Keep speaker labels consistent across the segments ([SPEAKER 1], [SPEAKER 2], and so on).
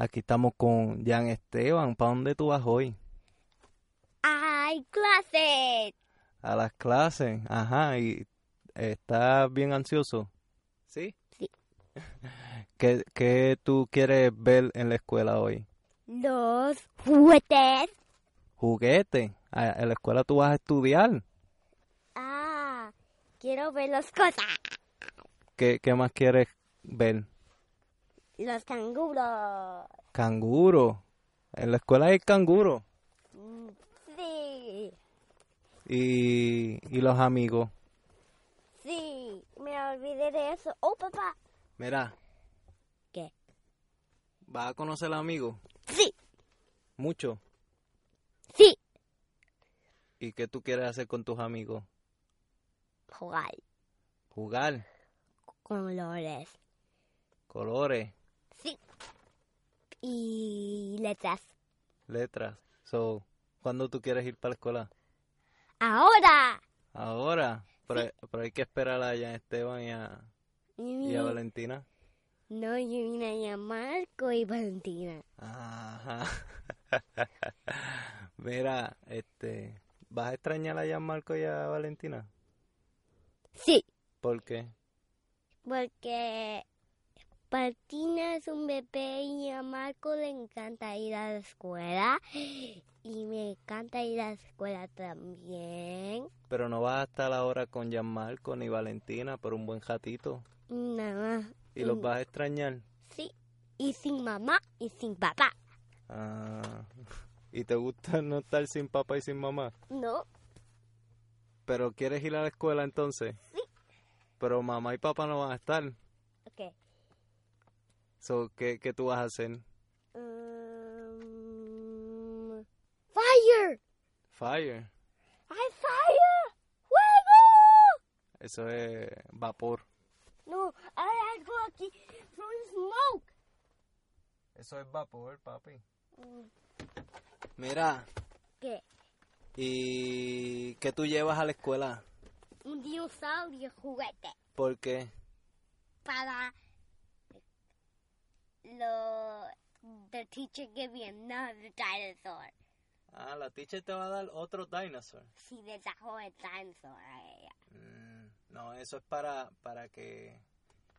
[SPEAKER 1] Aquí estamos con Jan Esteban. ¿Para dónde tú vas hoy?
[SPEAKER 2] ¡Ay, clase!
[SPEAKER 1] A las clases. Ajá. ¿Y estás bien ansioso? ¿Sí?
[SPEAKER 2] Sí.
[SPEAKER 1] ¿Qué, ¿Qué tú quieres ver en la escuela hoy?
[SPEAKER 2] Los juguetes.
[SPEAKER 1] ¿Juguete? Ah, ¿En la escuela tú vas a estudiar?
[SPEAKER 2] Ah, quiero ver las cosas.
[SPEAKER 1] ¿Qué, qué más quieres ver?
[SPEAKER 2] Los canguros.
[SPEAKER 1] Canguro. En la escuela hay canguro.
[SPEAKER 2] Sí,
[SPEAKER 1] Y, y los amigos.
[SPEAKER 2] sí, me olvidé de eso. Oh, papá.
[SPEAKER 1] Mira,
[SPEAKER 2] ¿Qué?
[SPEAKER 1] ¿vas a conocer amigos?
[SPEAKER 2] Sí,
[SPEAKER 1] Mucho.
[SPEAKER 2] sí.
[SPEAKER 1] ¿Y qué tú quieres hacer con tus amigos?
[SPEAKER 2] Jugar
[SPEAKER 1] Jugar.
[SPEAKER 2] colores.
[SPEAKER 1] Colores.
[SPEAKER 2] Sí. Y letras.
[SPEAKER 1] Letras. So, ¿cuándo tú quieres ir para la escuela?
[SPEAKER 2] Ahora.
[SPEAKER 1] Ahora. Pero, pero hay que esperar a Jan Esteban y a, y a Valentina.
[SPEAKER 2] No, yo vine a Marco y Valentina.
[SPEAKER 1] Ajá. Mira, este, ¿vas a extrañar a Jan Marco y a Valentina?
[SPEAKER 2] Sí,
[SPEAKER 1] ¿Por qué?
[SPEAKER 2] porque Valentina es un bebé y a Marco le encanta ir a la escuela. Y me encanta ir a la escuela también.
[SPEAKER 1] Pero no vas a estar ahora con Jan Marco ni Valentina por un buen ratito.
[SPEAKER 2] Nada más.
[SPEAKER 1] ¿Y los
[SPEAKER 2] Mm.
[SPEAKER 1] vas a extrañar?
[SPEAKER 2] Sí, y sin mamá y sin papá.
[SPEAKER 1] Ah, ¿Y te gusta no estar sin papá y sin mamá?
[SPEAKER 2] No,
[SPEAKER 1] ¿Pero quieres ir a la escuela entonces?
[SPEAKER 2] Sí.
[SPEAKER 1] Pero mamá y papá no van a estar. So, ¿qué, ¿Qué tú vas a hacer?
[SPEAKER 2] Um, fire!
[SPEAKER 1] Fire.
[SPEAKER 2] ¡Hay fire! ¡Fuego!
[SPEAKER 1] Eso es vapor.
[SPEAKER 2] No, hay algo aquí. Throwing smoke.
[SPEAKER 1] Eso es vapor, papi. Mira,
[SPEAKER 2] ¿Qué?
[SPEAKER 1] ¿y qué tú llevas a la escuela?
[SPEAKER 2] Un dinosaurio juguete
[SPEAKER 1] ¿Por qué?
[SPEAKER 2] para lo the teacher give me another dinosaur.
[SPEAKER 1] Ah, la teacher te va a dar otro dinosaur.
[SPEAKER 2] Si le trajo el dinosaur a ella.
[SPEAKER 1] Mm, no, eso es para, para que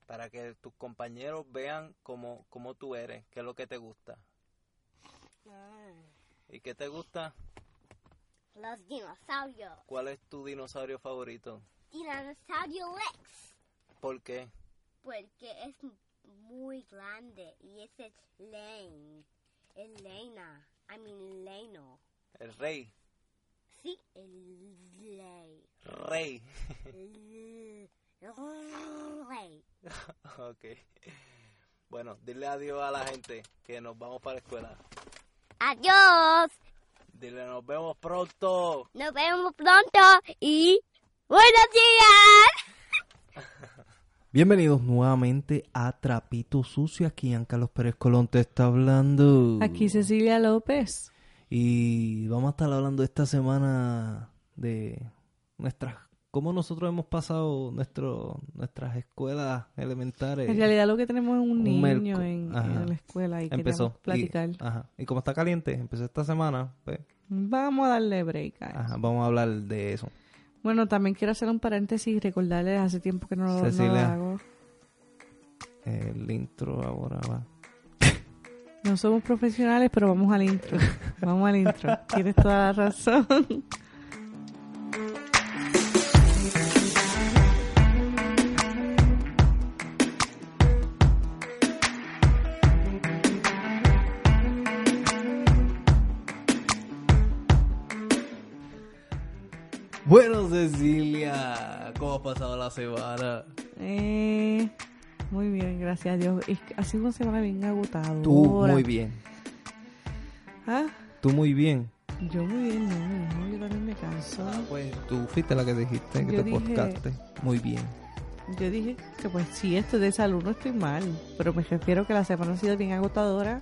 [SPEAKER 1] para que tus compañeros vean cómo, cómo tú eres, qué es lo que te gusta. ¿Y qué te gusta?
[SPEAKER 2] Los dinosaurios.
[SPEAKER 1] ¿Cuál es tu dinosaurio favorito?
[SPEAKER 2] Dinosaurio Rex.
[SPEAKER 1] ¿Por qué?
[SPEAKER 2] Porque es muy grande y ese es Lane. Es Lena. I mean Leno.
[SPEAKER 1] El rey.
[SPEAKER 2] Sí, el.
[SPEAKER 1] Rey.
[SPEAKER 2] El Rey.
[SPEAKER 1] ok. Bueno, dile adiós a la gente que nos vamos para la escuela.
[SPEAKER 2] Adiós.
[SPEAKER 1] Dile nos vemos pronto.
[SPEAKER 2] Nos vemos pronto y buenos días.
[SPEAKER 1] Bienvenidos nuevamente a Trapito Sucio. Aquí Carlos Pérez Colón te está hablando.
[SPEAKER 3] Aquí Cecilia López.
[SPEAKER 1] Y vamos a estar hablando esta semana de nuestras cómo nosotros hemos pasado nuestro nuestras escuelas elementares.
[SPEAKER 3] En realidad lo que tenemos es un,
[SPEAKER 1] Un
[SPEAKER 3] niño en, la escuela y
[SPEAKER 1] empezó
[SPEAKER 3] queremos platicar.
[SPEAKER 1] Y, ajá. y como está caliente, empezó esta semana, pues,
[SPEAKER 3] Vamos a darle break. a eso.
[SPEAKER 1] ajá, vamos a hablar de eso.
[SPEAKER 3] Bueno, también quiero hacer un paréntesis y recordarles hace tiempo que no, no lo hago.
[SPEAKER 1] El intro ahora va.
[SPEAKER 3] No somos profesionales, pero vamos al intro. vamos al intro. Tienes toda la razón.
[SPEAKER 1] Cecilia, ¿cómo ha pasado la semana?
[SPEAKER 3] Eh, muy bien, gracias a Dios. Es que ha sido una semana bien agotadora.
[SPEAKER 1] Tú muy bien.
[SPEAKER 3] ¿Ah?
[SPEAKER 1] Tú muy bien.
[SPEAKER 3] Yo muy bien, no, no, yo también me canso.
[SPEAKER 1] Ah, pues tú fuiste la que dijiste que
[SPEAKER 3] Yo
[SPEAKER 1] te
[SPEAKER 3] dije-
[SPEAKER 1] podcaste. Muy bien.
[SPEAKER 3] Yo dije que pues sí, esto es de salud no estoy mal, pero me refiero que la semana ha sido bien agotadora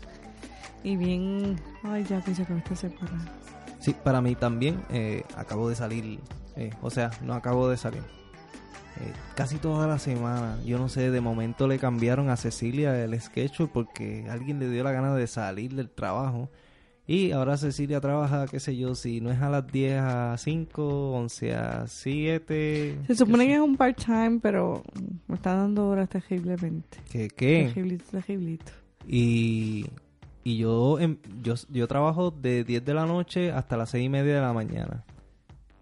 [SPEAKER 3] y bien... Ay, ya que se acabó esta semana.
[SPEAKER 1] Sí, para mí también. eh, acabo de salir. Eh, o sea, no acabo de salir. eh, casi toda la semana. Yo no sé, de momento le cambiaron a Cecilia el sketch porque alguien le dio la gana de salir del trabajo. Y ahora Cecilia trabaja, qué sé yo, si no es a las 10 a 5, 11 a 7.
[SPEAKER 3] Se supone que es un part-time, pero me está dando horas terriblemente.
[SPEAKER 1] ¿Qué? ¿Qué?
[SPEAKER 3] Terriblito, terriblito.
[SPEAKER 1] Y, y yo, em- yo, yo trabajo de 10 de la noche hasta las 6 y media de la mañana.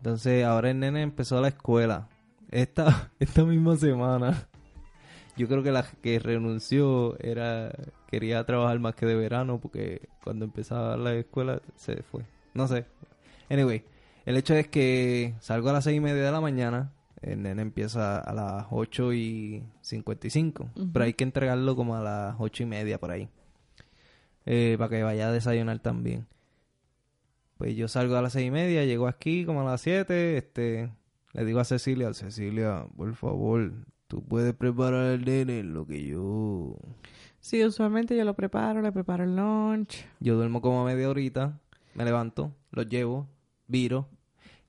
[SPEAKER 1] Entonces ahora el nene empezó la escuela. Esta, esta misma semana. Yo creo que la que renunció era quería trabajar más que de verano porque cuando empezaba la escuela se fue. No sé. Anyway, el hecho es que salgo a las 6 y media de la mañana. El nene empieza a las 8 y 55.
[SPEAKER 3] Ujú.
[SPEAKER 1] Pero hay que entregarlo como a las 8 y media por ahí. Eh, para que vaya a desayunar también. Pues yo salgo a las 6 y media, llego aquí como a las 7. Este, le digo a Cecilia, Cecilia, por favor, tú puedes preparar el nene en lo que yo...
[SPEAKER 3] Sí, usualmente yo lo preparo, le preparo el lunch.
[SPEAKER 1] Yo duermo como media horita, me levanto, los llevo, viro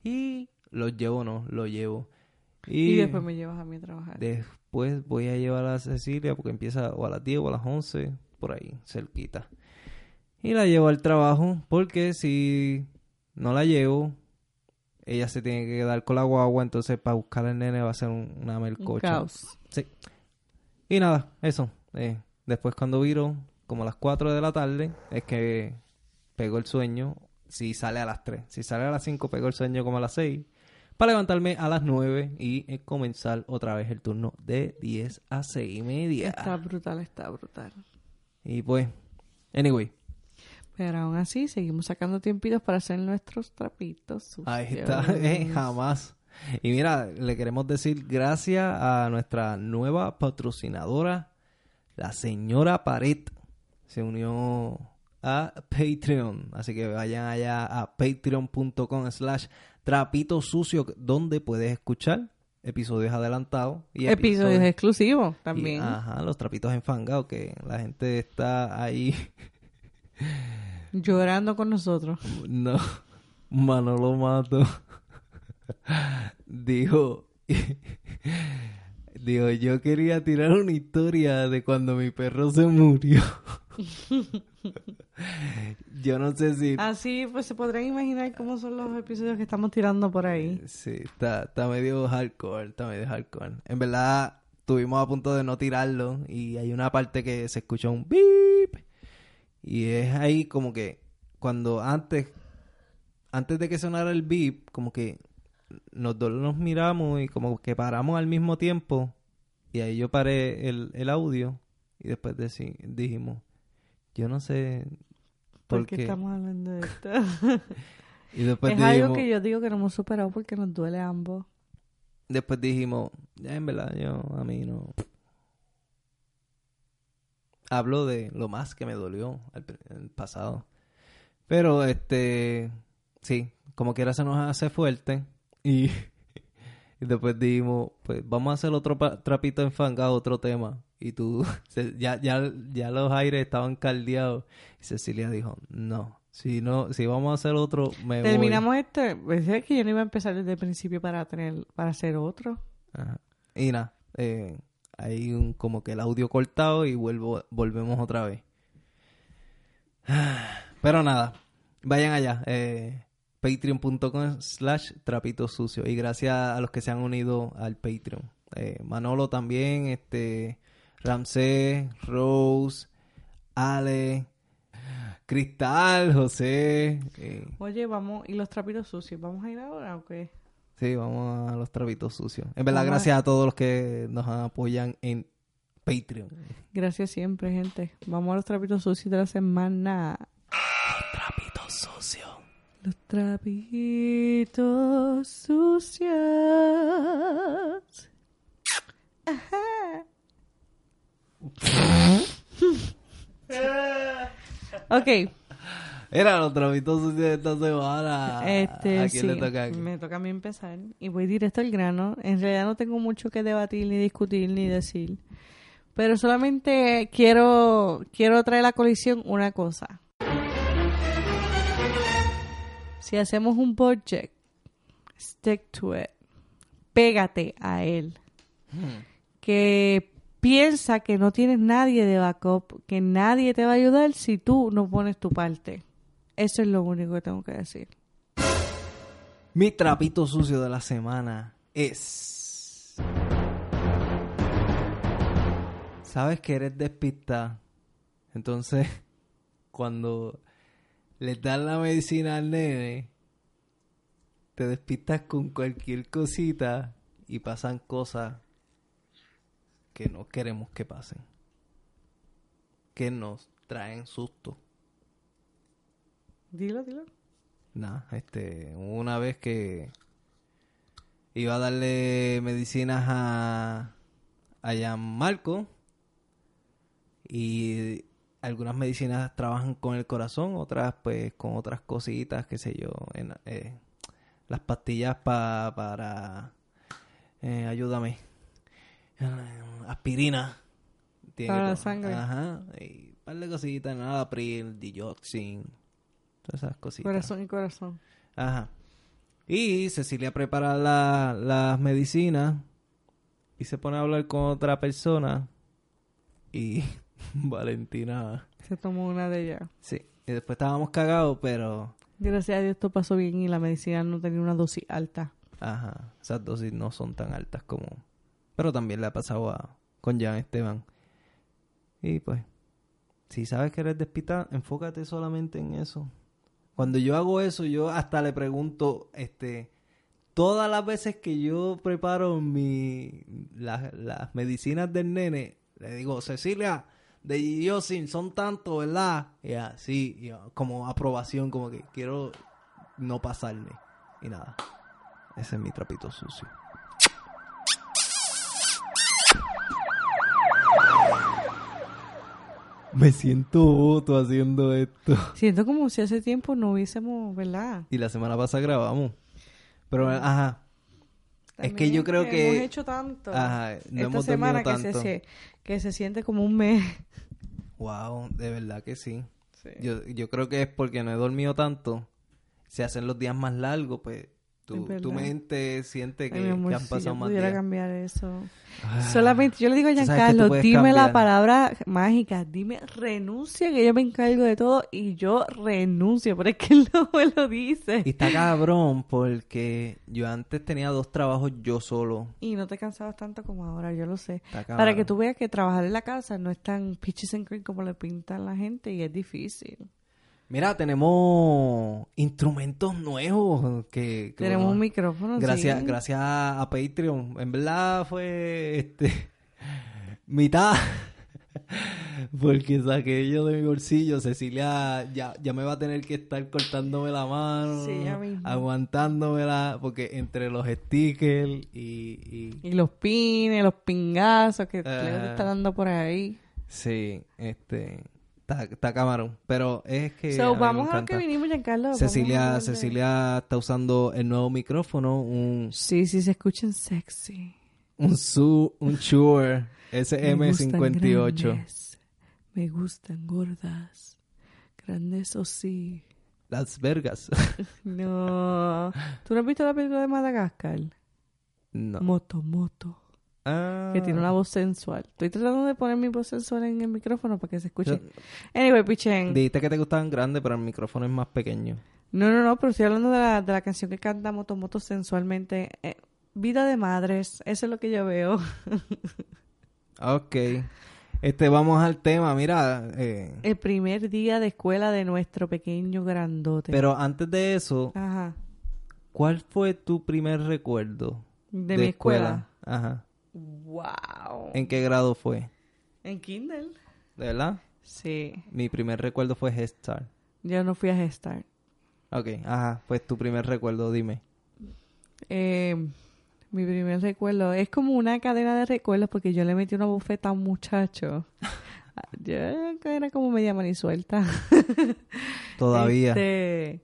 [SPEAKER 1] y los llevo no, los llevo.
[SPEAKER 3] Y,
[SPEAKER 1] Y,
[SPEAKER 3] después me llevas a mí a trabajar.
[SPEAKER 1] después voy a llevar a Cecilia porque empieza o a las 10 o a las 11, por ahí, cerquita. Y la llevo al trabajo porque si no la llevo, ella se tiene que quedar con la guagua, entonces para buscar al nene va a ser un- una
[SPEAKER 3] Un
[SPEAKER 1] melcocha.
[SPEAKER 3] caos.
[SPEAKER 1] Y nada, eso. eh, después cuando viro, como a las 4 de la tarde, es que pego el sueño. Si sale a las 3. Si sale a las 5, pego el sueño como a las 6. Para levantarme a las 9 y eh, comenzar otra vez el turno de 10 a 6 y media.
[SPEAKER 3] Está brutal, está brutal.
[SPEAKER 1] Y pues, anyway,
[SPEAKER 3] Pero aún así, seguimos sacando tiempitos para hacer nuestros trapitos sucios.
[SPEAKER 1] ahí está, eh, jamás. Y mira, le queremos decir gracias a nuestra nueva patrocinadora, la señora Pared. Se unió a Patreon. Así que vayan allá a patreon.com slash trapito sucio, donde puedes escuchar episodios adelantados y
[SPEAKER 3] Episodios exclusivos
[SPEAKER 1] y,
[SPEAKER 3] también.
[SPEAKER 1] ajá, los trapitos enfangados, que la gente está ahí.
[SPEAKER 3] Llorando con nosotros.
[SPEAKER 1] No, Manolo Mato dijo, dijo, yo quería tirar una historia de cuando mi perro se murió. yo no sé si...
[SPEAKER 3] Así pues se podrán imaginar cómo son los episodios que estamos tirando por ahí.
[SPEAKER 1] Sí, está, está medio hardcore, está medio hardcore. En verdad, estuvimos a punto de no tirarlo y hay una parte que se escucha un beep y es ahí como que cuando antes, antes de que sonara el beep, como que los dos nos miramos y como que paramos al mismo tiempo y ahí yo paré el, el audio y después deci- dijimos, yo no sé
[SPEAKER 3] ¿Por
[SPEAKER 1] por
[SPEAKER 3] qué
[SPEAKER 1] qué.
[SPEAKER 3] estamos hablando de esto?
[SPEAKER 1] Y después
[SPEAKER 3] es algo que yo digo que no hemos superado porque nos duele a ambos.
[SPEAKER 1] después dijimos, ya en verdad, yo a mí no. Hablo de lo más que me dolió en el pasado. Pero este, sí, como quiera se nos hace fuerte. Y, y después dijimos, pues vamos a hacer otro trapito enfangado, otro tema. Y tú, se- ya, ya, ya los aires estaban caldeados. Y Cecilia dijo, no, si no, si vamos a hacer otro, me voy".
[SPEAKER 3] Terminamos este. es que yo no iba a empezar desde el principio para tener, para hacer otro.
[SPEAKER 1] Ajá. Y nada, eh, hay un como que el audio cortado y vuelvo, volvemos otra vez. Pero nada, vayan allá, eh, patreon.com slash trapito sucio. Y gracias a los que se han unido al Patreon. Eh, Manolo también, este, Ramsés, Rose, Ale, Cristal, José. eh,
[SPEAKER 3] Oye, vamos, ¿y los trapitos sucios? ¿Vamos a ir ahora o qué?
[SPEAKER 1] Sí, vamos a los trapitos sucios. En verdad, gracias a todos los que nos apoyan en Patreon.
[SPEAKER 3] Gracias siempre, gente. Vamos a los trapitos sucios de la semana.
[SPEAKER 1] Trapitos sucios.
[SPEAKER 3] Los trapitos sucios. Ajá. ok,
[SPEAKER 1] Era los trapitos sucios de esta semana.
[SPEAKER 3] este
[SPEAKER 1] ¿A quién
[SPEAKER 3] sí,
[SPEAKER 1] le toca aquí?
[SPEAKER 3] me toca a mí empezar y voy directo al grano. En realidad no tengo mucho que debatir, ni discutir, ni decir. Pero solamente quiero, quiero traer a la colisión una cosa. Si hacemos un budget, stick to it. Pégate a él. que piensa que no tienes nadie de backup, que nadie te va a ayudar si tú no pones tu parte. Eso es lo único que tengo que decir.
[SPEAKER 1] Mi trapito sucio de la semana es. Sabes que eres despista. Entonces, cuando le dan la medicina al nene, te despistas con cualquier cosita y pasan cosas que no queremos que pasen. Que nos traen susto.
[SPEAKER 3] Dilo, dilo.
[SPEAKER 1] Nada, este, una vez que iba a darle medicinas a, a Gianmarco y algunas medicinas trabajan con el corazón, otras pues con otras cositas, qué sé yo, en, eh, las pastillas pa- para, eh, ayúdame, aspirina. Tiene
[SPEAKER 3] Para
[SPEAKER 1] que
[SPEAKER 3] la sangre.
[SPEAKER 1] Ajá, y un par de cositas, nada, pril, dioxin, todas esas cositas.
[SPEAKER 3] Corazón y corazón.
[SPEAKER 1] Ajá. Y Cecilia prepara la- las medicinas y se pone a hablar con otra persona. Y Valentina,
[SPEAKER 3] Se tomó una de ellas.
[SPEAKER 1] sí. Y después estábamos cagados, pero,
[SPEAKER 3] Gracias a Dios esto pasó bien y la medicina no tenía una dosis alta.
[SPEAKER 1] ajá, esas dosis no son tan altas como... Pero también le ha pasado a, con Jan Esteban. Y pues, si sabes que eres despista, enfócate solamente en eso. Cuando yo hago eso, yo hasta le pregunto, este, todas las veces que yo preparo mi, la- las medicinas del nene, le digo, Cecilia, de Yosin son tanto, ¿verdad? Y así, como aprobación, como que quiero no pasarme. Y nada, ese es mi trapito sucio. Me siento voto haciendo esto.
[SPEAKER 3] Siento como si hace tiempo no hubiésemos, ¿verdad?
[SPEAKER 1] Y la semana pasada grabamos. Pero, ajá. Es que yo creo que-
[SPEAKER 3] Hemos hecho tanto.
[SPEAKER 1] Ajá, no
[SPEAKER 3] Esta
[SPEAKER 1] hemos
[SPEAKER 3] semana que
[SPEAKER 1] tanto.
[SPEAKER 3] se, que se siente como un mes.
[SPEAKER 1] Wow, de verdad que sí.
[SPEAKER 3] Sí.
[SPEAKER 1] Yo, yo creo que es porque no he dormido tanto. Se hacen los días más largos, pues
[SPEAKER 3] Es
[SPEAKER 1] tu, tu mente siente que,
[SPEAKER 3] Ay, amor,
[SPEAKER 1] que han
[SPEAKER 3] si
[SPEAKER 1] pasado
[SPEAKER 3] yo
[SPEAKER 1] más
[SPEAKER 3] pudiera cambiar eso.
[SPEAKER 1] Ah,
[SPEAKER 3] Solamente, yo le digo a Giancarlo, dime la palabra mágica, dime renuncia, que yo me encargo de todo y yo renuncio, pero es que él no me lo dice.
[SPEAKER 1] Y está cabrón porque yo antes tenía dos trabajos yo solo.
[SPEAKER 3] Y no te cansabas tanto como ahora, yo lo sé. Para que tú veas que trabajar en la casa no es tan pitches and cream como le pintan la gente y es difícil.
[SPEAKER 1] Mira, tenemos instrumentos nuevos que... que
[SPEAKER 3] Tenemos
[SPEAKER 1] bueno,
[SPEAKER 3] un micrófono,
[SPEAKER 1] Gracias,
[SPEAKER 3] sí.
[SPEAKER 1] gracias a Patreon. En verdad fue este mitad. Porque saqué yo de mi bolsillo. Cecilia ya, ya me va a tener que estar cortándome la mano.
[SPEAKER 3] Sí.
[SPEAKER 1] Aguantándomela. Porque entre los stickers y. y-
[SPEAKER 3] Y los pines, los pingazos que
[SPEAKER 1] Ah.
[SPEAKER 3] está dando por ahí.
[SPEAKER 1] sí, este. Está, camarón. Pero es que. a
[SPEAKER 3] So,
[SPEAKER 1] me
[SPEAKER 3] vamos a lo que vinimos, Giancarlo. a
[SPEAKER 1] Cecilia, Cecilia está usando el nuevo micrófono. Un,
[SPEAKER 3] Sí, sí, se escuchan sexy.
[SPEAKER 1] un, su, un Shure
[SPEAKER 3] Me gustan
[SPEAKER 1] SM58.
[SPEAKER 3] grandes, Me gustan gordas. Grandes o sí.
[SPEAKER 1] Las vergas.
[SPEAKER 3] No. ¿Tú no has visto la película de Madagascar?
[SPEAKER 1] no.
[SPEAKER 3] Moto, moto.
[SPEAKER 1] Ah.
[SPEAKER 3] Que tiene una voz sensual. Estoy tratando de poner mi voz sensual en el micrófono para que se escuche.
[SPEAKER 1] Yo-
[SPEAKER 3] Anyway, pichen.
[SPEAKER 1] Dijiste que te gustaban grandes, pero el micrófono es más pequeño.
[SPEAKER 3] No, no, no, pero estoy hablando de la, de la canción que canta Moto Moto sensualmente. Eh, vida de madres, eso es lo que yo veo.
[SPEAKER 1] Ok. Este, vamos al tema. Mira, eh,
[SPEAKER 3] El primer día de escuela de nuestro pequeño grandote.
[SPEAKER 1] pero antes de eso,
[SPEAKER 3] Ajá.
[SPEAKER 1] ¿cuál fue tu primer recuerdo
[SPEAKER 3] De, mi escuela.
[SPEAKER 1] Ajá.
[SPEAKER 3] Wow.
[SPEAKER 1] ¿En qué grado fue?
[SPEAKER 3] En Kindle.
[SPEAKER 1] ¿De verdad?
[SPEAKER 3] Sí.
[SPEAKER 1] Mi primer recuerdo fue Head Start.
[SPEAKER 3] Yo no fui a gestar.
[SPEAKER 1] Ok, ajá. Pues tu primer recuerdo, dime.
[SPEAKER 3] Eh, mi primer recuerdo es como una cadena de recuerdos porque yo le metí una bofeta a un muchacho. yo era como media manisuelta.
[SPEAKER 1] Todavía.
[SPEAKER 3] Este,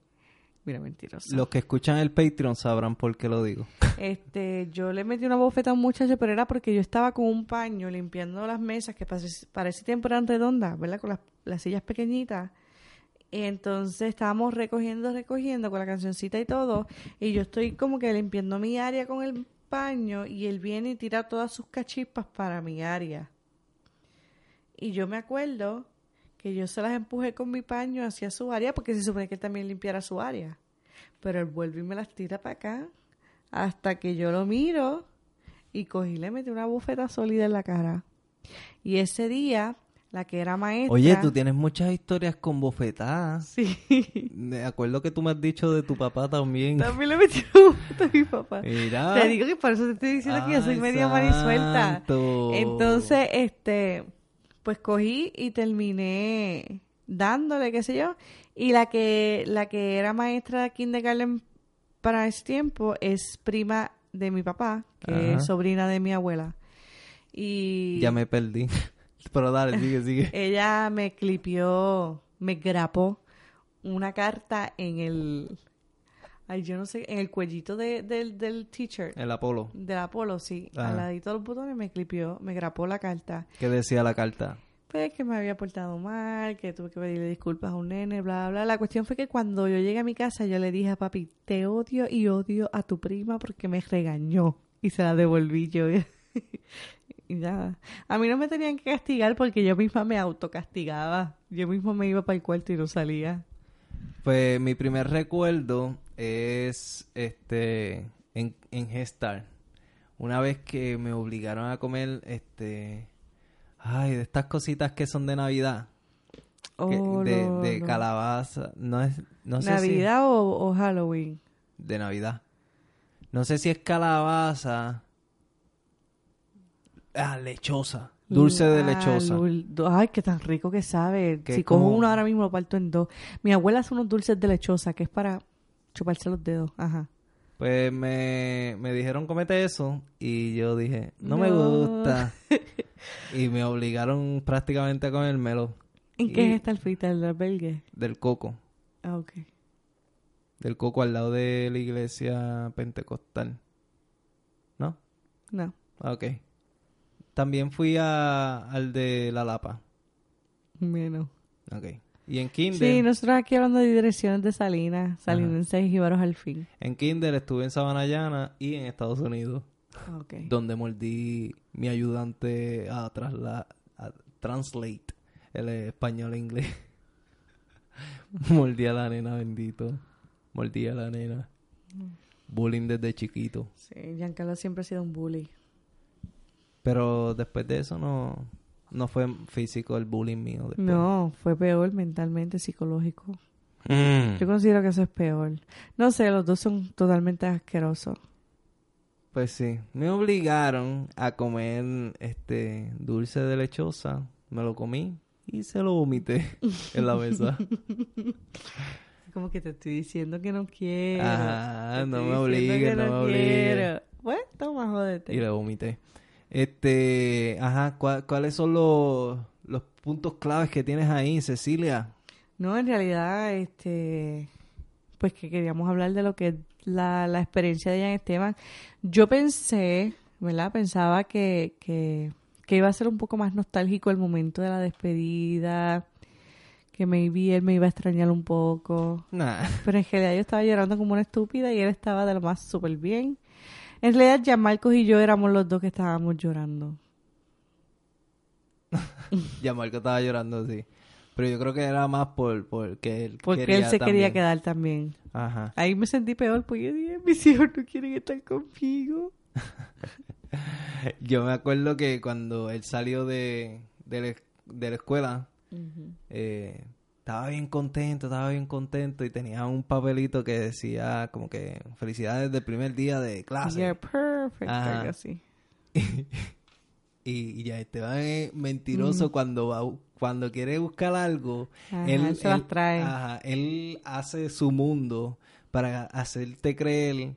[SPEAKER 3] Mira, mentiroso.
[SPEAKER 1] Los que escuchan el Patreon sabrán por qué lo digo.
[SPEAKER 3] Este, yo le metí una bofeta a un muchacho, pero era porque yo estaba con un paño limpiando las mesas que para ese, tiempo eran redondas, ¿verdad? Con las, las sillas pequeñitas. Y entonces estábamos recogiendo, recogiendo con la cancioncita y todo. Y yo estoy como que limpiando mi área con el paños y él viene y tira todas sus cachispas para mi área. Y yo me acuerdo que yo se las empujé con mi paño hacia su área porque se supone que él también limpiara su área. Pero él vuelve y me las tira para acá hasta que yo lo miro y cogí y le metí una bufeta sólida en la cara. Y ese día, la que era maestra...
[SPEAKER 1] Oye, tú tienes muchas historias con bofetadas.
[SPEAKER 3] Sí.
[SPEAKER 1] Me acuerdo que tú me has dicho de tu papá también.
[SPEAKER 3] También le metí a mi papá.
[SPEAKER 1] Mira.
[SPEAKER 3] Te digo que por eso te estoy diciendo que yo soy media marisuelta. Entonces, este, pues cogí y terminé dándole, qué sé yo. Y la que, la que era maestra de kindergarten para ese tiempo es prima de mi papá, que
[SPEAKER 1] Ajá.
[SPEAKER 3] es sobrina de mi abuela. Y
[SPEAKER 1] Ya me perdí. Pero dale, sigue, sigue.
[SPEAKER 3] ella me clipió, me grapó una carta en el, ay, yo no sé, en el cuellito de, del, del teacher.
[SPEAKER 1] El Apolo.
[SPEAKER 3] Del Apolo, sí.
[SPEAKER 1] Ajá.
[SPEAKER 3] Al ladito de los botones me clipió, me grapó la carta.
[SPEAKER 1] ¿Qué decía la carta?
[SPEAKER 3] Pues que me había portado mal, que tuve que pedirle disculpas a un nene, bla, bla. La cuestión fue que cuando yo llegué a mi casa, yo le dije a papi, te odio y odio a tu prima porque me regañó. Y se la devolví yo. y nada. A mí no me tenían que castigar porque yo misma me autocastigaba. Yo mismo me iba para el cuarto y no salía.
[SPEAKER 1] Pues mi primer recuerdo es este en, en Gestar. Una vez que me obligaron a comer este ay, de estas cositas que son de Navidad,
[SPEAKER 3] Oh,
[SPEAKER 1] de,
[SPEAKER 3] no,
[SPEAKER 1] de
[SPEAKER 3] no.
[SPEAKER 1] calabaza, no es no sé si
[SPEAKER 3] ¿Navidad o, o Halloween?
[SPEAKER 1] de Navidad. No sé si es calabaza. Ah, lechosa. Dulce de
[SPEAKER 3] Ah,
[SPEAKER 1] lechosa.
[SPEAKER 3] Ay, qué tan rico que sabe.
[SPEAKER 1] Que
[SPEAKER 3] si
[SPEAKER 1] es
[SPEAKER 3] cojo
[SPEAKER 1] como-
[SPEAKER 3] uno ahora mismo lo parto en dos. Mi abuela hace unos dulces de lechosa que es para chuparse los dedos. Ajá.
[SPEAKER 1] Pues me, me dijeron comete eso y yo dije, no, me gusta. y me obligaron prácticamente a comérmelo
[SPEAKER 3] ¿En
[SPEAKER 1] Y-
[SPEAKER 3] qué es esta el frita? ¿El albergue?
[SPEAKER 1] del coco.
[SPEAKER 3] Ah, ok.
[SPEAKER 1] Del coco al lado de la iglesia pentecostal. ¿No?
[SPEAKER 3] No.
[SPEAKER 1] Ah, Ok. También fui a, al de La Lapa.
[SPEAKER 3] Menos.
[SPEAKER 1] Ok. Y en Kinder,
[SPEAKER 3] Sí, nosotros aquí hablando de direcciones de Salinas, Salinense y Jíbaros al fin.
[SPEAKER 1] en Kinder estuve en Sabana Llana y en Estados Unidos.
[SPEAKER 3] Ah, Ok.
[SPEAKER 1] donde mordí mi ayudante a, trasla a translate el español e inglés. mordí a la nena, bendito. Mordí a la nena. Bullying desde chiquito.
[SPEAKER 3] Sí, Giancarlo siempre ha sido un bully.
[SPEAKER 1] Pero después de eso no, no fue físico el bullying mío. después.
[SPEAKER 3] No, fue peor mentalmente, psicológico.
[SPEAKER 1] Mm.
[SPEAKER 3] Yo considero que eso es peor. No sé, los dos son totalmente asquerosos.
[SPEAKER 1] Pues sí, me obligaron a comer este dulce de lechosa. Me lo comí y se lo vomité en la mesa.
[SPEAKER 3] Como que te estoy diciendo que no quiero.
[SPEAKER 1] Ajá,
[SPEAKER 3] Te
[SPEAKER 1] no me obligues,
[SPEAKER 3] que
[SPEAKER 1] no me obligues.
[SPEAKER 3] quiero. Bueno, toma, jódete.
[SPEAKER 1] Y le vomité. Este, ajá, ¿cuál- ¿cuáles son los, los puntos claves que tienes ahí, Cecilia?
[SPEAKER 3] No, en realidad, este, pues que queríamos hablar de lo que es la, la experiencia de Jan Esteban. Yo pensé, ¿verdad? Pensaba que, que, que iba a ser un poco más nostálgico el momento de la despedida, que maybe él me iba a extrañar un poco.
[SPEAKER 1] Nah,
[SPEAKER 3] Pero en realidad yo estaba llorando como una estúpida y él estaba de lo más súper bien. En realidad, ya Marcos y yo éramos los dos que estábamos llorando.
[SPEAKER 1] ya Marco estaba llorando, sí. Pero yo creo que era más por porque él
[SPEAKER 3] Porque
[SPEAKER 1] quería
[SPEAKER 3] él se quería
[SPEAKER 1] también.
[SPEAKER 3] quedar también.
[SPEAKER 1] Ajá.
[SPEAKER 3] Ahí me sentí peor porque yo dije, mis hijos no quieren estar conmigo.
[SPEAKER 1] Yo me acuerdo que cuando él salió de, de, la, de la escuela, eh, estaba bien contento, estaba bien contento y tenía un papelito que decía como que felicidades del primer día de clase.
[SPEAKER 3] You're perfect. Algo así.
[SPEAKER 1] Y, y ya Esteban es mentiroso cuando va, cuando quiere buscar algo,
[SPEAKER 3] Ajá, él se las trae.
[SPEAKER 1] ajá, él hace su mundo para hacerte creer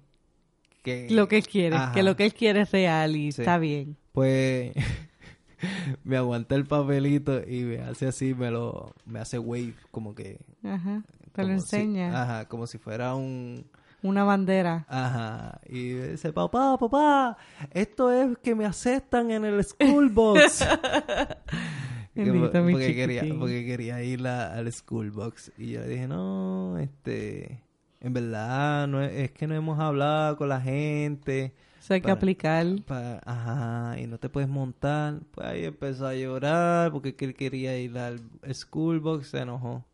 [SPEAKER 1] que
[SPEAKER 3] Lo que él quiere,
[SPEAKER 1] Ajá.
[SPEAKER 3] que lo que él quiere es real y
[SPEAKER 1] Sí.
[SPEAKER 3] está bien.
[SPEAKER 1] pues me aguanta el papelito y me hace así, me lo me hace wave como que
[SPEAKER 3] Ajá. Te lo
[SPEAKER 1] si-
[SPEAKER 3] enseña.
[SPEAKER 1] ajá, como si fuera un
[SPEAKER 3] Una bandera.
[SPEAKER 1] Ajá, y dice, papá, papá, esto es que me aceptan en el school box.
[SPEAKER 3] Bendito,
[SPEAKER 1] po-
[SPEAKER 3] mi
[SPEAKER 1] porque, quería, porque quería ir a- al school box. Y yo le dije, no, este, en verdad, no es, es que no hemos hablado con la gente.
[SPEAKER 3] Eso hay que aplicar.
[SPEAKER 1] Ajá, y no te puedes montar. Pues ahí empezó a llorar porque que él quería ir al schoolbox, se enojó.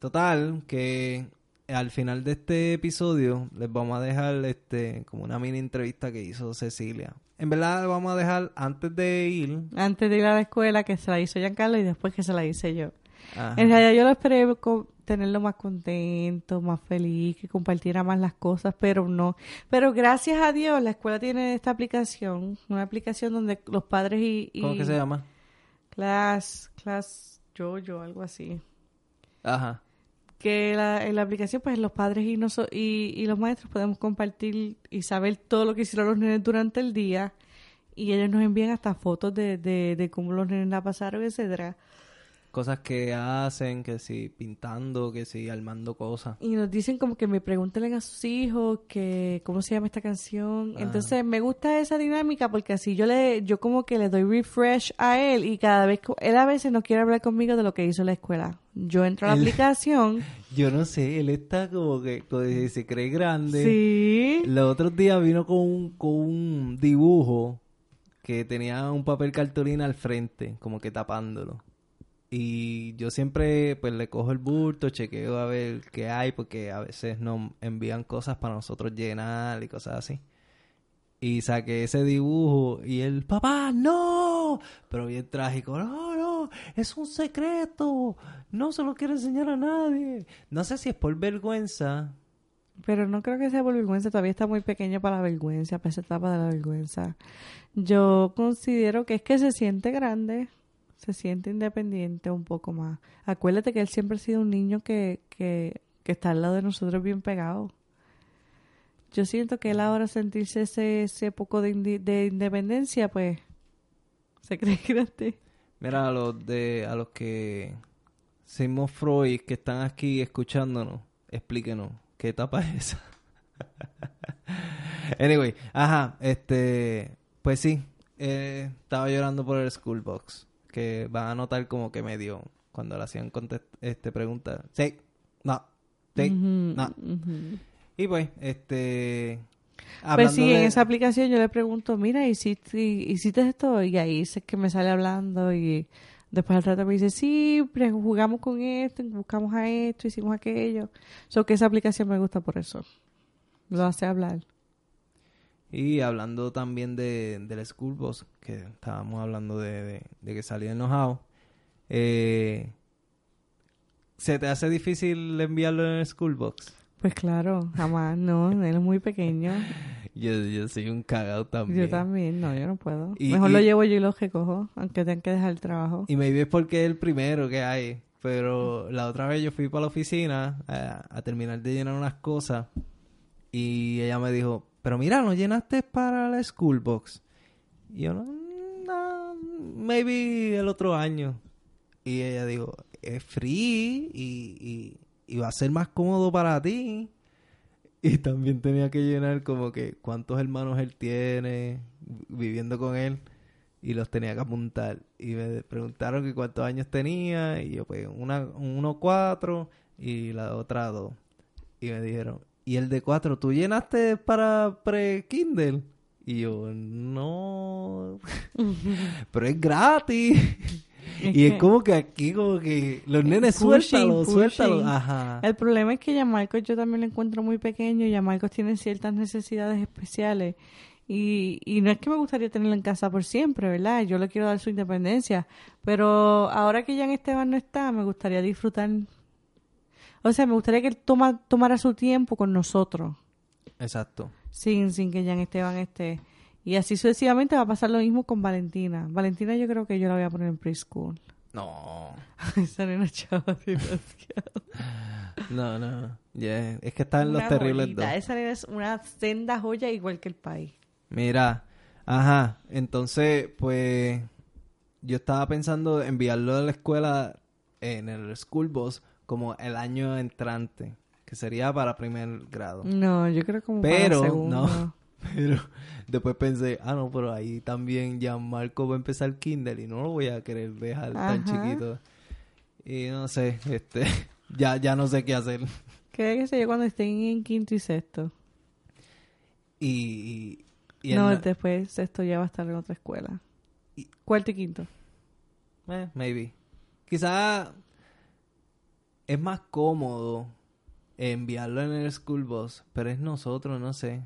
[SPEAKER 1] Total, que al final de este episodio les vamos a dejar este como una mini entrevista que hizo Cecilia. En verdad vamos a dejar antes de ir.
[SPEAKER 3] Antes de ir a la escuela, que se la hizo Giancarlo y después que se la hice yo.
[SPEAKER 1] Ajá.
[SPEAKER 3] En realidad yo lo esperé co- tenerlo más contento, más feliz, que compartiera más las cosas, pero no. Pero gracias a Dios la escuela tiene esta aplicación, una aplicación donde los padres y... y
[SPEAKER 1] ¿Cómo que se llama?
[SPEAKER 3] Class, Class Jojo, algo así.
[SPEAKER 1] Ajá.
[SPEAKER 3] Que la, en la aplicación pues los padres y, noso- y, y los maestros podemos compartir y saber todo lo que hicieron los nenes durante el día y ellos nos envían hasta fotos de, de, de cómo los nenes la pasaron, etcétera.
[SPEAKER 1] Cosas que hacen, que si pintando, que si armando cosas.
[SPEAKER 3] Y nos dicen como que me pregunten a sus hijos que cómo se llama esta canción.
[SPEAKER 1] Ah.
[SPEAKER 3] Entonces me gusta esa dinámica porque así yo le yo como que le doy refresh a él y cada vez él a veces no quiere hablar conmigo de lo que hizo en la escuela. Yo entro a la
[SPEAKER 1] Él-
[SPEAKER 3] aplicación.
[SPEAKER 1] Yo no sé, él está como que como que se cree grande.
[SPEAKER 3] sí.
[SPEAKER 1] Los otros días vino con un, con un dibujo que tenía un papel cartulina al frente, como que tapándolo. Y yo siempre pues le cojo el bulto, chequeo a ver qué hay, porque a veces nos envían cosas para nosotros llenar y cosas así. Y saqué ese dibujo y el papá, no, pero bien trágico, no, no, es un secreto, no se lo quiero enseñar a nadie. No sé si es por vergüenza,
[SPEAKER 3] Pero no creo que sea por vergüenza, todavía está muy pequeño para la vergüenza, para esa etapa de la vergüenza. Yo considero que es que se siente grande, se siente independiente un poco más. Acuérdate que él siempre ha sido un niño que, que, que está al lado de nosotros bien pegado. Yo siento que él ahora sentirse ese, ese poco de, de independencia, pues, se cree grande.
[SPEAKER 1] Mira, a los de a los que Sigmund Freud que están aquí escuchándonos, explíquenos qué etapa es esa. anyway, ajá, este, pues sí, eh, estaba llorando por el school box, que van a notar como que medio cuando le hacían contest este pregunta, sí, no, sí, no. Y pues, este,
[SPEAKER 3] Pues sí, en esa aplicación yo le pregunto, mira, ¿hiciste, hiciste esto? Y ahí dice que me sale hablando y después al rato me dice, sí, jugamos con esto, buscamos a esto, hicimos aquello. So que esa aplicación me gusta por eso. Lo hace hablar.
[SPEAKER 1] Y hablando también de, del school bus, que estábamos hablando de, de, de que salía enojado, eh, ¿se te hace difícil enviarlo en el school box?
[SPEAKER 3] Pues claro, jamás, no, él es muy pequeño.
[SPEAKER 1] Yo, yo soy un cagado también.
[SPEAKER 3] Yo también, no, yo no puedo.
[SPEAKER 1] Y-
[SPEAKER 3] Mejor
[SPEAKER 1] y-
[SPEAKER 3] lo llevo yo y lo recojo, aunque tengan que dejar el trabajo.
[SPEAKER 1] Y maybe es porque es el primero que hay. Pero la otra vez yo fui para la oficina a, a terminar de llenar unas cosas. Y ella me dijo, pero mira, ¿no llenaste para la school box? Y yo, no, no, maybe el otro año. Y ella dijo, es free y, y, y va a ser más cómodo para ti. Y también tenía que llenar como que cuántos hermanos él tiene viviendo con él y los tenía que apuntar. Y me preguntaron que cuántos años tenía y yo pues una, uno cuatro y la otra dos. Y me dijeron, ¿y el de cuatro tú llenaste para pre-Kindle? Y yo, no, pero es gratis.
[SPEAKER 3] Es
[SPEAKER 1] y es como que aquí como que los nenes
[SPEAKER 3] Pushing,
[SPEAKER 1] suéltalo, suéltalo. Ajá.
[SPEAKER 3] El problema es que ya Marcos yo también lo encuentro muy pequeño ya Marcos tiene ciertas necesidades especiales. Y, y no es que me gustaría tenerlo en casa por siempre, ¿verdad? Yo le quiero dar su independencia. Pero ahora que Jan Esteban no está, me gustaría disfrutar. O sea, me gustaría que él toma, tomara su tiempo con nosotros,
[SPEAKER 1] Exacto.
[SPEAKER 3] sin, sin que Jan Esteban esté. Y así sucesivamente va a pasar lo mismo con Valentina. Valentina yo creo que yo la voy a poner en preschool.
[SPEAKER 1] No.
[SPEAKER 3] Esa nena chava demasiado.
[SPEAKER 1] No, no. Ya, Es que están los
[SPEAKER 3] Una
[SPEAKER 1] terribles
[SPEAKER 3] joyita.
[SPEAKER 1] dos.
[SPEAKER 3] Esa es una senda joya igual que el país.
[SPEAKER 1] Mira, ajá, entonces, pues, yo estaba pensando enviarlo a la escuela en el school bus como el año entrante, que sería para primer grado.
[SPEAKER 3] No, yo creo como
[SPEAKER 1] Pero,
[SPEAKER 3] para segundo.
[SPEAKER 1] no. Pero después pensé, ah, no, pero ahí también ya Marco va a empezar Kindle y no lo voy a querer dejar tan chiquito. Y no sé, este, ya, ya no sé qué hacer.
[SPEAKER 3] ¿Qué sé yo cuando estén en quinto y sexto?
[SPEAKER 1] Y, y Y en
[SPEAKER 3] no,
[SPEAKER 1] la-
[SPEAKER 3] después esto ya va a estar en otra escuela.
[SPEAKER 1] Y-
[SPEAKER 3] Cuarto y quinto.
[SPEAKER 1] Eh, maybe. Quizá es más cómodo enviarlo en el school bus, pero es nosotros, no sé.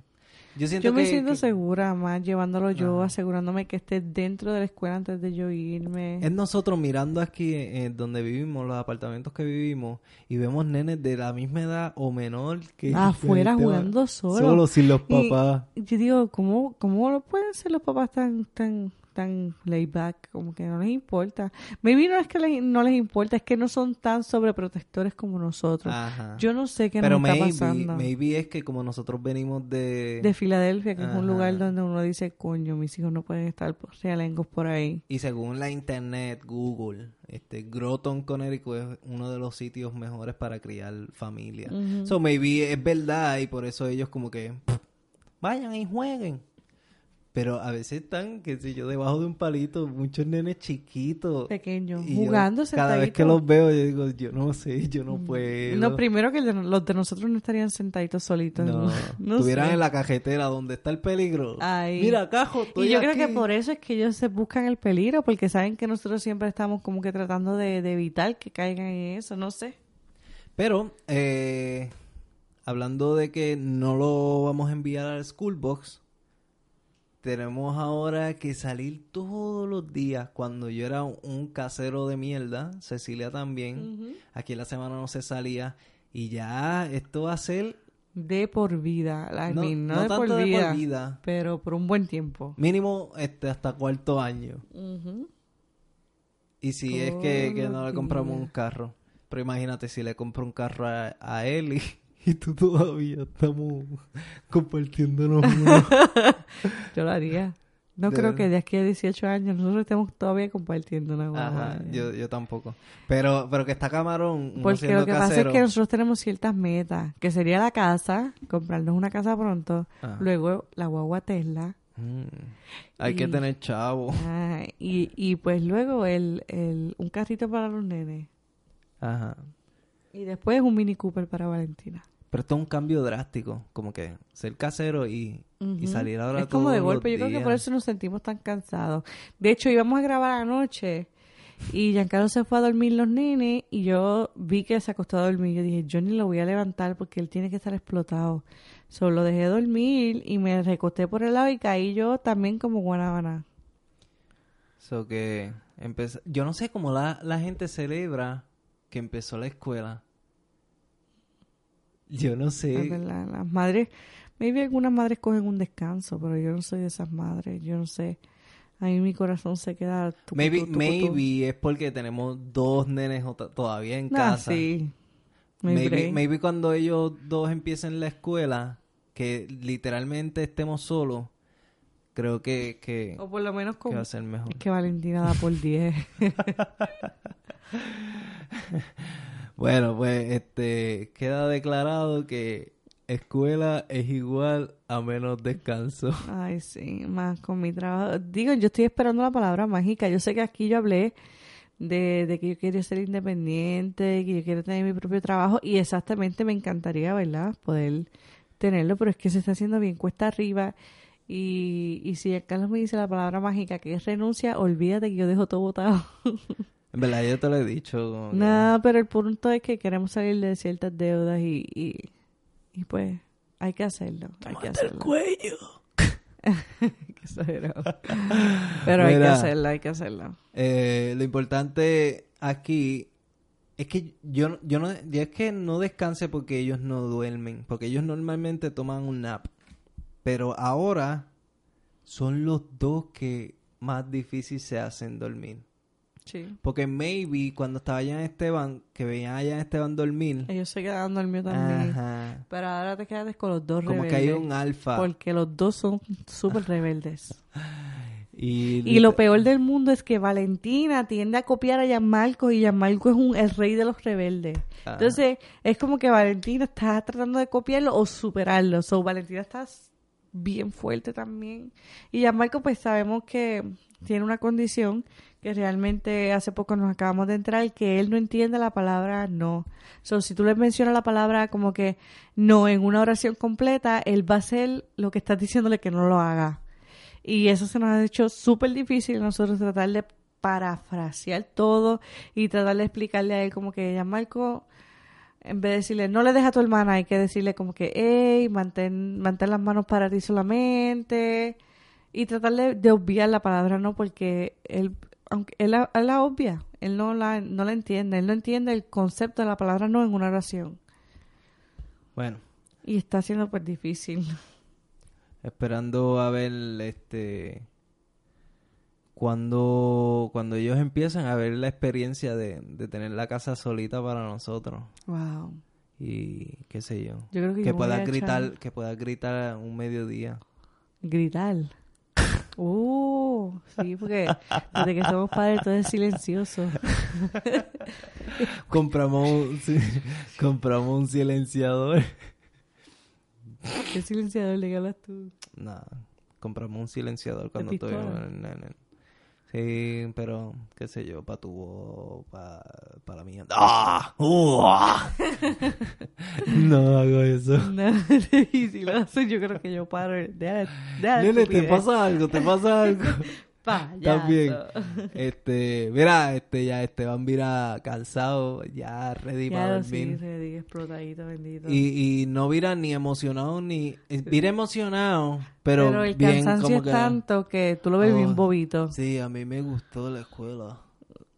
[SPEAKER 1] Yo siento
[SPEAKER 3] Yo me
[SPEAKER 1] que-
[SPEAKER 3] siento
[SPEAKER 1] que-
[SPEAKER 3] segura más llevándolo yo,
[SPEAKER 1] Ajá.
[SPEAKER 3] asegurándome que esté dentro de la escuela antes de yo irme.
[SPEAKER 1] Es nosotros mirando aquí eh, donde vivimos, los apartamentos que vivimos, y vemos nenes de la misma edad o menor que
[SPEAKER 3] Afuera
[SPEAKER 1] que
[SPEAKER 3] jugando solo.
[SPEAKER 1] Solo sin los
[SPEAKER 3] Y-
[SPEAKER 1] papás.
[SPEAKER 3] Yo digo, ¿cómo, cómo lo pueden ser los papás tan, tan, tan laid back? Como que no les importa. Maybe no es que les- no les importa, es que no son tan sobreprotectores como nosotros.
[SPEAKER 1] Ajá.
[SPEAKER 3] Yo no sé qué
[SPEAKER 1] Pero
[SPEAKER 3] nos está
[SPEAKER 1] maybe,
[SPEAKER 3] pasando.
[SPEAKER 1] maybe es que como nosotros venimos de...
[SPEAKER 3] De Filadelfia, que es un lugar donde uno dice, coño, mis hijos no pueden estar por realengos por ahí.
[SPEAKER 1] Y según la internet, Google, este Groton, Connecticut es uno de los sitios mejores para criar familia.
[SPEAKER 3] Ujú.
[SPEAKER 1] So maybe es verdad y por eso ellos como que "Pff, vayan y jueguen. Pero a veces están, qué sé yo, debajo de un palito, muchos nenes chiquitos.
[SPEAKER 3] Pequeños, jugando
[SPEAKER 1] Cada vez que los veo, yo digo, yo no sé, yo no puedo.
[SPEAKER 3] No, primero que los de nosotros no estarían sentaditos solitos.
[SPEAKER 1] No,
[SPEAKER 3] No
[SPEAKER 1] estuvieran
[SPEAKER 3] sé.
[SPEAKER 1] en la cajetera donde está el peligro.
[SPEAKER 3] Ahí.
[SPEAKER 1] Mira, cajo, estoy
[SPEAKER 3] Y yo creo que por eso es que ellos se buscan el peligro, porque saben que nosotros siempre estamos como que tratando de, de evitar que caigan en eso, no sé.
[SPEAKER 1] Pero, eh, hablando de que no lo vamos a enviar al school box, tenemos ahora que salir todos los días. Cuando yo era un casero de mierda, Cecilia también, aquí en la semana no se salía. Y ya esto va a ser,
[SPEAKER 3] De por vida, I
[SPEAKER 1] no,
[SPEAKER 3] mean, no,
[SPEAKER 1] no
[SPEAKER 3] de,
[SPEAKER 1] tanto
[SPEAKER 3] por
[SPEAKER 1] de
[SPEAKER 3] vida,
[SPEAKER 1] por vida,
[SPEAKER 3] pero por un buen tiempo.
[SPEAKER 1] mínimo este hasta cuarto año. Y si es que, que no le compramos un carro. Pero imagínate si le compro un carro a, a él y, tú todavía estamos compartiéndonos uno.
[SPEAKER 3] Yo lo haría. No
[SPEAKER 1] De
[SPEAKER 3] creo
[SPEAKER 1] verdad.
[SPEAKER 3] que de aquí a 18 años nosotros estemos todavía compartiendo una
[SPEAKER 1] Ajá,
[SPEAKER 3] guagua.
[SPEAKER 1] yo, yo tampoco. Pero, pero que está camarón.
[SPEAKER 3] Porque lo que pasa es que nosotros tenemos ciertas metas, que sería la casa, comprarnos una casa pronto,
[SPEAKER 1] Ajá.
[SPEAKER 3] luego la guagua Tesla,
[SPEAKER 1] Mm. Hay que tener chavo.
[SPEAKER 3] ah, y, y pues luego el, el, un carrito para los nenes,
[SPEAKER 1] Ajá.
[SPEAKER 3] y después un Mini Cooper para Valentina.
[SPEAKER 1] Pero esto es un cambio drástico. Como que ser casero y, y salir ahora
[SPEAKER 3] Es como de
[SPEAKER 1] todos
[SPEAKER 3] golpe, yo creo que por eso nos sentimos tan cansados. De hecho, íbamos a grabar anoche y Giancarlo se fue a dormir los nenes y yo vi que se acostó a dormir. Yo dije, yo ni lo voy a levantar porque él tiene que estar explotado. Solo dejé dormir y me recosté por el lado y caí yo también como guanábana.
[SPEAKER 1] So que empezó... Yo no sé cómo la, la gente celebra que empezó la escuela. Yo no sé.
[SPEAKER 3] Las madres, maybe algunas madres cogen un descanso, pero yo no soy de esas madres. Yo no sé. A mí mi corazón se queda... tucu,
[SPEAKER 1] Maybe,
[SPEAKER 3] tucu, tucu.
[SPEAKER 1] maybe es porque tenemos dos nenes todavía en
[SPEAKER 3] Ah,
[SPEAKER 1] casa.
[SPEAKER 3] sí.
[SPEAKER 1] Maybe, maybe cuando ellos dos empiecen la escuela, que literalmente estemos solos, creo que, que,
[SPEAKER 3] O por lo menos
[SPEAKER 1] que
[SPEAKER 3] con
[SPEAKER 1] va a ser mejor.
[SPEAKER 3] Es que Valentina da por 10.
[SPEAKER 1] Bueno, pues este queda declarado que escuela es igual a menos descanso.
[SPEAKER 3] Ay, sí, más con mi trabajo. Digo, yo estoy esperando la palabra mágica. Yo sé que aquí yo hablé de, de que yo quería ser independiente, que yo quiero tener mi propio trabajo y exactamente me encantaría, ¿verdad? Poder tenerlo, pero es que se está haciendo bien cuesta arriba. Y, y si Carlos me dice la palabra mágica que es renuncia, olvídate que yo dejo todo botado.
[SPEAKER 1] En verdad, yo te lo he dicho. que-
[SPEAKER 3] Nada, pero el punto es que queremos salir de ciertas deudas y, y, y pues hay que hacerlo. Hay que
[SPEAKER 1] Tómate el
[SPEAKER 3] hacerlo.
[SPEAKER 1] cuello.
[SPEAKER 3] Qué exagerado. Pero hay que hacerlo, hay que hacerlo.
[SPEAKER 1] Eh, lo importante aquí es que yo, yo no, ya es que no descanse porque ellos no duermen, porque ellos normalmente toman un nap, pero ahora son los dos que más difícil se hacen dormir.
[SPEAKER 3] Sí.
[SPEAKER 1] Porque maybe cuando estaba allá en Esteban, que veían allá en Esteban dormir,
[SPEAKER 3] Ellos se quedan dormidos también.
[SPEAKER 1] ajá,
[SPEAKER 3] Pero ahora te quedas con los dos
[SPEAKER 1] como
[SPEAKER 3] rebeldes.
[SPEAKER 1] que hay un alfa.
[SPEAKER 3] Porque los dos son súper rebeldes.
[SPEAKER 1] Y,
[SPEAKER 3] Y lo peor del mundo es que Valentina tiende a copiar a Gianmarco y Gianmarco es un, el rey de los rebeldes.
[SPEAKER 1] Ajá.
[SPEAKER 3] Entonces, es como que Valentina está tratando de copiarlo o superarlo. So, Valentina está bien fuerte también. Y Gianmarco, pues sabemos que tiene una condición que realmente hace poco nos acabamos de entrar, que él no entiende la palabra no. So, si tú le mencionas la palabra como que no en una oración completa, él va a hacer lo que estás diciéndole que no lo haga. Y eso se nos ha hecho súper difícil nosotros tratar de parafrasear todo y tratar de explicarle a él como que ya Marco, en vez de decirle no le dejes a tu hermana, hay que decirle como que, hey, mantén, mantén las manos para ti solamente y tratar de, de obviar la palabra no porque él, aunque él, la- él la obvia, él no la, no la entiende, él no entiende el concepto de la palabra no en una oración
[SPEAKER 1] Bueno,
[SPEAKER 3] y está siendo pues difícil.
[SPEAKER 1] esperando a ver este cuando cuando ellos empiezan a ver la experiencia de, de tener la casa solita para nosotros
[SPEAKER 3] Wow.
[SPEAKER 1] y qué sé yo
[SPEAKER 3] Yo creo que,
[SPEAKER 1] que
[SPEAKER 3] yo me voy
[SPEAKER 1] puedas
[SPEAKER 3] a
[SPEAKER 1] gritar
[SPEAKER 3] echar-
[SPEAKER 1] que puedas gritar un mediodía
[SPEAKER 3] Gritar. Uh, sí, porque desde que somos padres todo es silencioso.
[SPEAKER 1] compramos un, sí, compramos un silenciador
[SPEAKER 3] ¿Qué silenciador le hablas tú?
[SPEAKER 1] nada compramos un silenciador cuando
[SPEAKER 3] pistola?
[SPEAKER 1] tuvimos el nene. Sí pero qué sé yo para tu voz para la mía ¡Ah! ¡Uh! No hago eso
[SPEAKER 3] No, y si lo haces, yo creo que yo paro. Deja, deja
[SPEAKER 1] Nene, te pasa algo, te pasa algo.
[SPEAKER 3] Payaso.
[SPEAKER 1] También. Este, mira, este ya Esteban vira cansado, ya ready para dormir.
[SPEAKER 3] sí, ready, explotadito, bendito.
[SPEAKER 1] y, y no vira ni emocionado ni eh, vira emocionado, pero,
[SPEAKER 3] el
[SPEAKER 1] bien
[SPEAKER 3] cansancio
[SPEAKER 1] como
[SPEAKER 3] es
[SPEAKER 1] que
[SPEAKER 3] tanto que tú lo ves
[SPEAKER 1] Oh.
[SPEAKER 3] bien bobito.
[SPEAKER 1] Sí, a mí me gustó la escuela.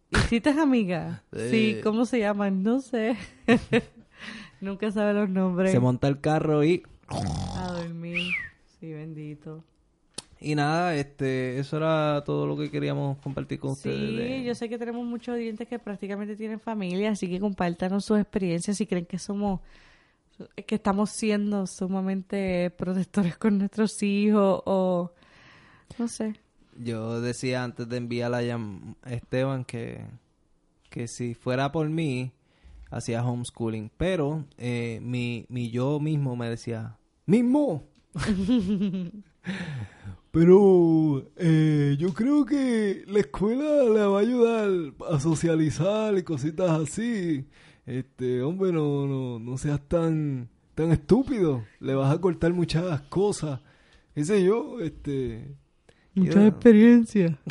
[SPEAKER 3] ¿Hiciste amiga?
[SPEAKER 1] Sí.
[SPEAKER 3] Sí, ¿cómo se llaman? No sé. Nunca sabe los nombres.
[SPEAKER 1] Se monta el carro y
[SPEAKER 3] A dormir. Sí, bendito.
[SPEAKER 1] Y nada, este, eso era todo lo que queríamos compartir con ustedes.
[SPEAKER 3] Sí,
[SPEAKER 1] de-
[SPEAKER 3] yo sé que tenemos muchos oyentes que prácticamente tienen familia, así que compártanos sus experiencias si creen que somos, que estamos siendo sumamente protectores con nuestros hijos o no sé.
[SPEAKER 1] Yo decía antes de enviar a Esteban que, que si fuera por mí, hacía homeschooling. Pero eh, mi, mi yo mismo me decía, mismo. Pero eh, yo creo que la escuela le va a ayudar a socializar y cositas así. Este, hombre, no, no, no seas tan, tan estúpido. Le vas a cortar muchas cosas. Ese yo, este,
[SPEAKER 3] Mucha
[SPEAKER 1] Yo-
[SPEAKER 3] experiencia.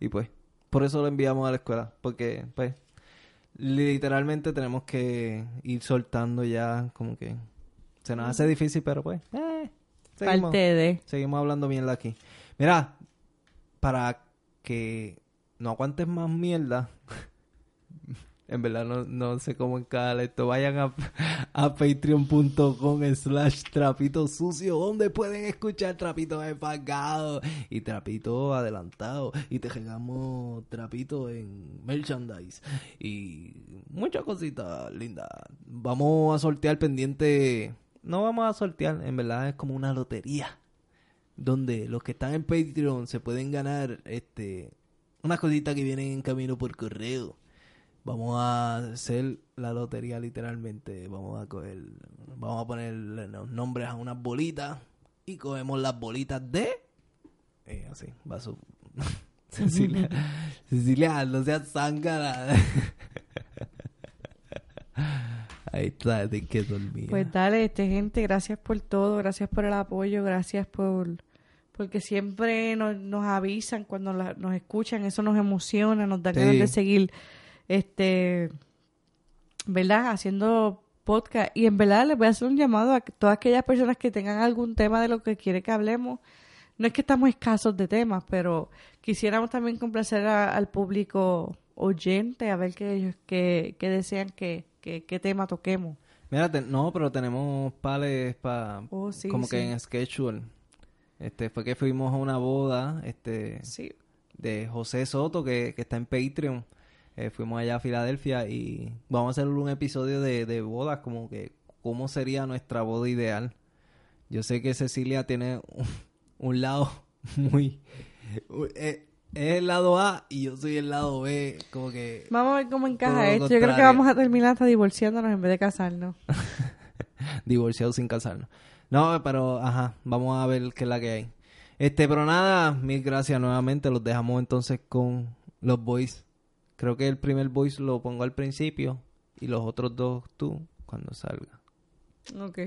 [SPEAKER 1] Y pues, por eso lo enviamos a la escuela, porque pues literalmente tenemos que ir soltando ya como que se nos hace difícil, pero pues eh, seguimos,
[SPEAKER 3] Parte de.
[SPEAKER 1] seguimos hablando mierda aquí. Mira, para que no aguantes más mierda, en verdad no, no sé cómo encajar esto, vayan a, a patreon.com slash trapito sucio, donde pueden escuchar trapitos empagados y trapitos adelantados y te regamos trapitos en merchandise y muchas cositas lindas. Vamos a sortear pendiente, no vamos a sortear, en verdad es como una lotería donde los que están en Patreon se pueden ganar este unas cositas que vienen en camino por correo. Vamos a hacer la lotería literalmente. Vamos a coger, vamos a poner los nombres a unas bolitas y cogemos las bolitas de eh, así, va su Cecilia. Cecilia, no seas zángara. Ahí está, de que dormir.
[SPEAKER 3] Pues dale, este gente, gracias por todo, gracias por el apoyo, gracias por porque siempre nos, nos avisan cuando la- nos escuchan, eso nos emociona, nos da
[SPEAKER 1] Sí.
[SPEAKER 3] ganas de seguir, este, ¿verdad? Haciendo podcast. Y en verdad les voy a hacer un llamado a que todas aquellas personas que tengan algún tema de lo que quiere que hablemos. No es que estamos escasos de temas, pero quisiéramos también complacer a- al público oyente a ver qué ellos qué, qué desean que, que, qué tema toquemos.
[SPEAKER 1] Mira, te- no, pero tenemos pales para
[SPEAKER 3] Oh, sí,
[SPEAKER 1] como que en schedule. Este, fue que fuimos a una boda, este,
[SPEAKER 3] Sí,
[SPEAKER 1] de José Soto que, que está en Patreon. Eh, fuimos allá a Filadelfia y vamos a hacer un episodio de, de bodas, como que cómo sería nuestra boda ideal. Yo sé que Cecilia tiene un, un lado muy... eh, es el lado A y yo soy el lado B, como que...
[SPEAKER 3] Vamos a ver cómo encaja esto. Yo creo que vamos a terminar hasta divorciándonos en vez de casarnos.
[SPEAKER 1] divorciados sin casarnos. No, pero ajá, vamos a ver qué es la que hay. Este, pero nada, mil gracias nuevamente. Los dejamos entonces con los boys. Creo que el primer voice lo pongo al principio y los otros dos tú cuando salga.
[SPEAKER 3] Ok.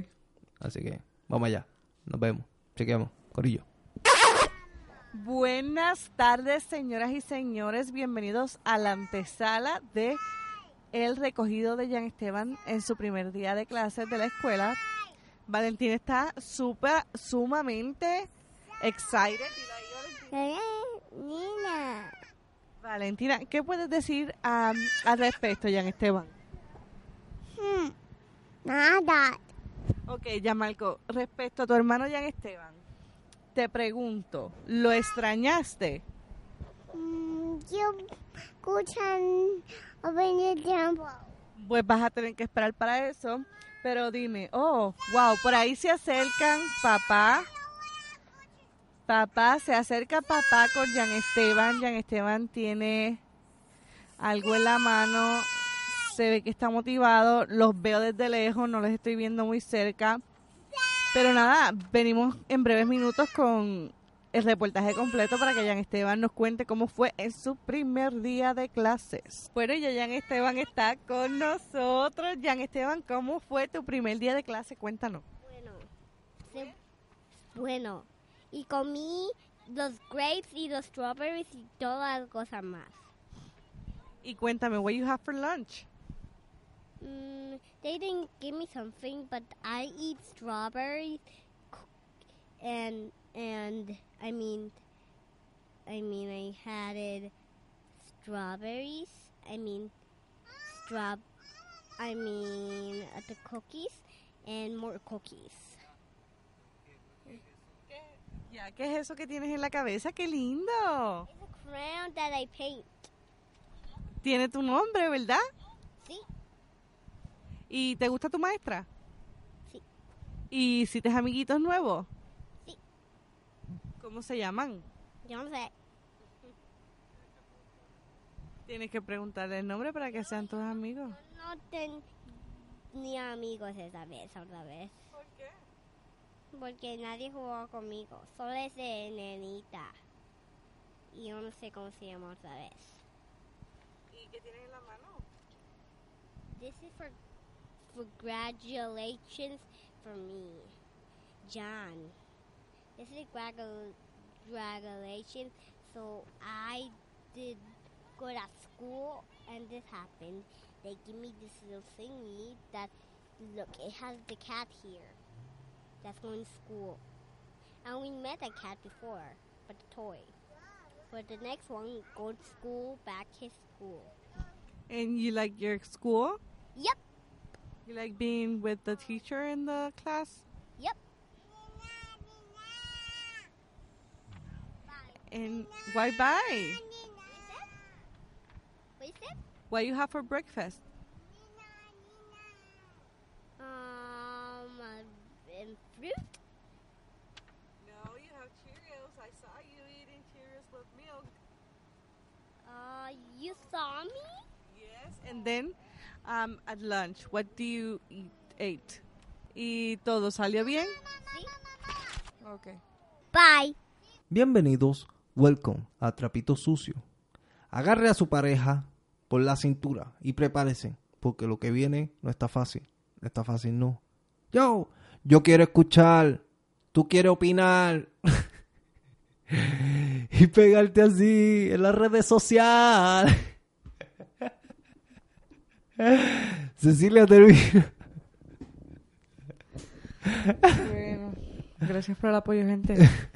[SPEAKER 1] Así que vamos allá. Nos vemos. Chequeamos, Corillo.
[SPEAKER 3] Buenas tardes, señoras y señores. Bienvenidos a la antesala de el recogido de Jan Esteban en su primer día de clases de la escuela. Valentín está súper, sumamente excited.
[SPEAKER 2] Nina.
[SPEAKER 3] Valentina, ¿qué puedes decir am, al respecto, Jan Esteban?
[SPEAKER 2] Hmm. Nada.
[SPEAKER 3] Ok, ya Marco, respecto a tu hermano Jan Esteban, te pregunto, ¿lo extrañaste?
[SPEAKER 2] Mm, Yo escuchan a venir tiempo.
[SPEAKER 3] Pues vas a tener que esperar para eso. Pero dime, oh, wow, por ahí se acercan papá. Papá, se acerca papá con Jan Esteban. Jan Esteban tiene algo en la mano. Se ve que está motivado. Los veo desde lejos, no los estoy viendo muy cerca. Pero nada, venimos en breves minutos con el reportaje completo para que Jan Esteban nos cuente cómo fue en su primer día de clases. Bueno, ya Jan Esteban está con nosotros. Jan Esteban, ¿cómo fue tu primer día de clase? Cuéntanos.
[SPEAKER 2] Bueno. se- bueno. Y comí los grapes y los strawberries y todas las cosas más.
[SPEAKER 3] Y cuéntame, what you have for lunch?
[SPEAKER 2] Mm, they didn't give me something, but I eat strawberries, and and I mean, I mean I had it strawberries. I mean, straw. I mean uh, the cookies and more cookies.
[SPEAKER 3] Ya, ¿qué es eso que tienes en la cabeza? ¡Qué lindo!
[SPEAKER 2] It's a crayon that I paint.
[SPEAKER 3] Tiene tu nombre, ¿verdad?
[SPEAKER 2] Sí,
[SPEAKER 3] ¿Y te gusta tu maestra?
[SPEAKER 2] Sí.
[SPEAKER 3] ¿Y hiciste amiguitos nuevos?
[SPEAKER 2] Sí.
[SPEAKER 3] ¿Cómo se llaman?
[SPEAKER 2] yo no sé.
[SPEAKER 3] Tienes que preguntarle el nombre para que sean tus amigos.
[SPEAKER 2] No tenía amigos esa vez, otra vez.
[SPEAKER 3] ¿Por qué?
[SPEAKER 2] Porque nadie jugó conmigo, solo ese nenita. Y yo no sé cómo se llama otra vez.
[SPEAKER 3] ¿Y qué tienes en la mano?
[SPEAKER 2] This is for congratulations for me, John. This is congratulations. So I did good at school, and this happened. They give me this little thingy that look. It has the cat here. That's going to school. And we met a cat before, but the toy. But the next one go to school, back his school.
[SPEAKER 3] And you like your school?
[SPEAKER 2] Yep.
[SPEAKER 3] You like being with the teacher in the class?
[SPEAKER 2] Yep.
[SPEAKER 3] And why bye?
[SPEAKER 2] What is it?
[SPEAKER 3] What you have for breakfast?
[SPEAKER 2] Um, and fruit.
[SPEAKER 3] No, you have Cheerios. I saw you eating Cheerios with milk.
[SPEAKER 2] Uh, you saw me?
[SPEAKER 3] Yes. And then um, at lunch, what do you eat? Ate? ¿Y todo salió bien?
[SPEAKER 2] Sí.
[SPEAKER 3] Okay.
[SPEAKER 2] Bye.
[SPEAKER 1] Bienvenidos, welcome a Trapito Sucio. Agarre a su pareja por la cintura y prepárese, porque lo que viene no está fácil. No está fácil, no. Yo, yo quiero escuchar, tú quieres opinar. y pegarte así en las redes sociales. Cecilia termina.
[SPEAKER 3] Bueno, gracias por el apoyo, gente.